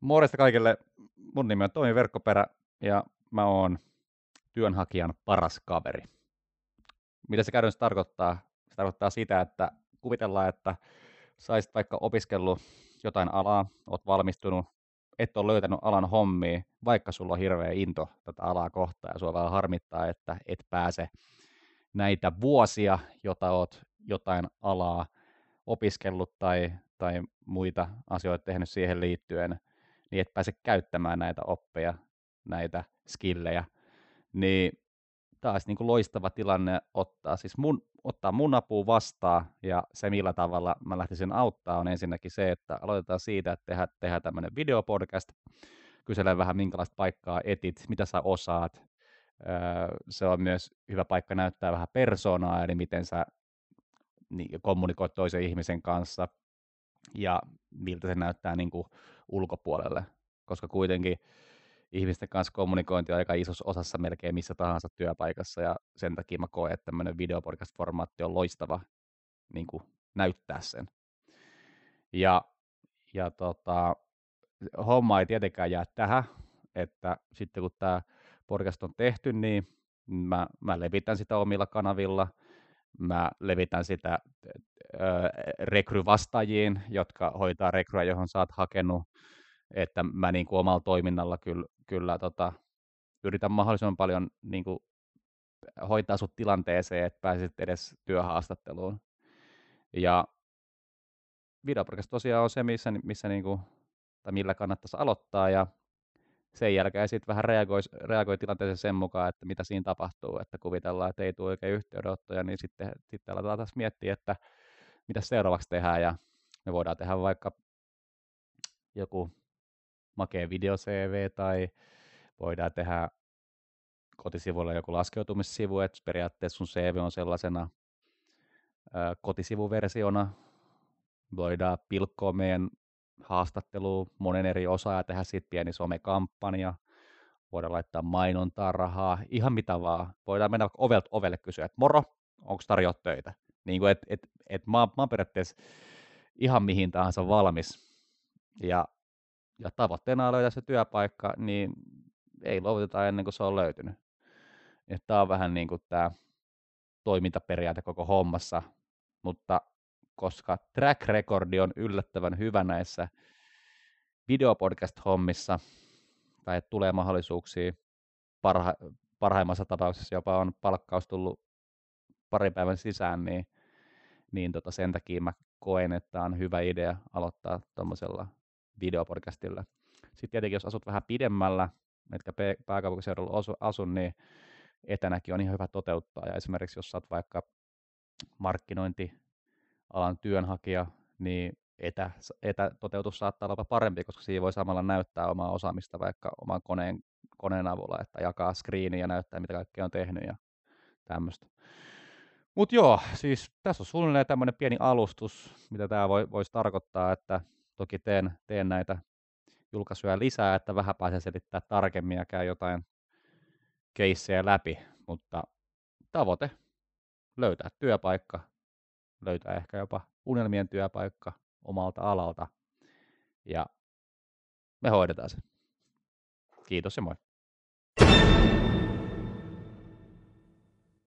Morjesta kaikille. Mun nimi on Toimi Verkkoperä ja mä oon työnhakijan paras kaveri. Mitä se käytännössä tarkoittaa? Se tarkoittaa sitä, että kuvitellaan, että saisit vaikka opiskellut jotain alaa, oot valmistunut, et ole löytänyt alan hommia, vaikka sulla on hirveä into tätä alaa kohtaan ja sua vaan harmittaa, että et pääse näitä vuosia, jota oot jotain alaa opiskellut tai, tai muita asioita tehnyt siihen liittyen, niin et pääse käyttämään näitä oppeja, näitä skillejä, niin taas niin kuin loistava tilanne ottaa, siis mun, ottaa mun apua vastaan, ja se millä tavalla mä lähtisin auttaa on ensinnäkin se, että aloitetaan siitä, että tehdään, tehdään tämmöinen videopodcast, kyselen vähän minkälaista paikkaa etit, mitä sä osaat, se on myös hyvä paikka näyttää vähän persoonaa, eli miten sä niin, kommunikoit toisen ihmisen kanssa, ja miltä se näyttää niin kuin ulkopuolelle, koska kuitenkin ihmisten kanssa kommunikointi on aika isossa osassa melkein missä tahansa työpaikassa, ja sen takia mä koen, että tämmöinen videopodcast-formaatti on loistava niin kuin näyttää sen. Ja, ja tota, homma ei tietenkään jää tähän, että sitten kun tämä podcast on tehty, niin mä, mä levitän sitä omilla kanavilla, mä levitän sitä rekryvastaajiin, jotka hoitaa rekryä, johon sä oot hakenut, että mä niin kuin omalla toiminnalla kyllä, kyllä tota, yritän mahdollisimman paljon niin kuin hoitaa sut tilanteeseen, että pääsit edes työhaastatteluun. Ja videopodcast tosiaan on se, missä, missä niin kuin, tai millä kannattaisi aloittaa, ja sen jälkeen sitten vähän reagoi, reagoi tilanteeseen sen mukaan, että mitä siinä tapahtuu, että kuvitellaan, että ei tule oikein yhteydenottoja, niin sitten, sitten aletaan taas miettiä, että mitä seuraavaksi tehdään, ja me voidaan tehdä vaikka joku makea video CV, tai voidaan tehdä kotisivuilla joku laskeutumissivu, että periaatteessa sun CV on sellaisena ää, kotisivuversiona, voidaan pilkkoa meidän haastattelua monen eri osaa tehdä siitä pieni somekampanja. Voidaan laittaa mainontaa, rahaa, ihan mitä vaan. Voidaan mennä ovelta ovelle kysyä, että moro, onko tarjoa töitä? Niin kuin, et, et, et mä, mä oon periaatteessa ihan mihin tahansa valmis. Ja, ja tavoitteena on löytää se työpaikka, niin ei luovuteta ennen kuin se on löytynyt. Tämä on vähän niin kuin tämä toimintaperiaate koko hommassa, mutta koska track recordi on yllättävän hyvä näissä videopodcast-hommissa, tai tulee mahdollisuuksia, parha- parhaimmassa tapauksessa jopa on palkkaus tullut parin päivän sisään, niin, niin tota sen takia mä koen, että on hyvä idea aloittaa tuommoisella videopodcastilla. Sitten tietenkin, jos asut vähän pidemmällä, etkä pääkaupunkiseudulla asun, niin etänäkin on ihan hyvä toteuttaa. Ja esimerkiksi jos olet vaikka markkinointi alan työnhakija, niin etä, etätoteutus saattaa olla parempi, koska siinä voi samalla näyttää omaa osaamista vaikka oman koneen, koneen avulla, että jakaa screeniä ja näyttää, mitä kaikkea on tehnyt ja tämmöistä. Mutta joo, siis tässä on suunnilleen tämmöinen pieni alustus, mitä tämä voi, voisi tarkoittaa, että toki teen, teen näitä julkaisuja lisää, että vähän pääsee selittää tarkemmin ja käy jotain keissejä läpi, mutta tavoite löytää työpaikka löytää ehkä jopa unelmien työpaikka omalta alalta. Ja me hoidetaan se. Kiitos ja moi.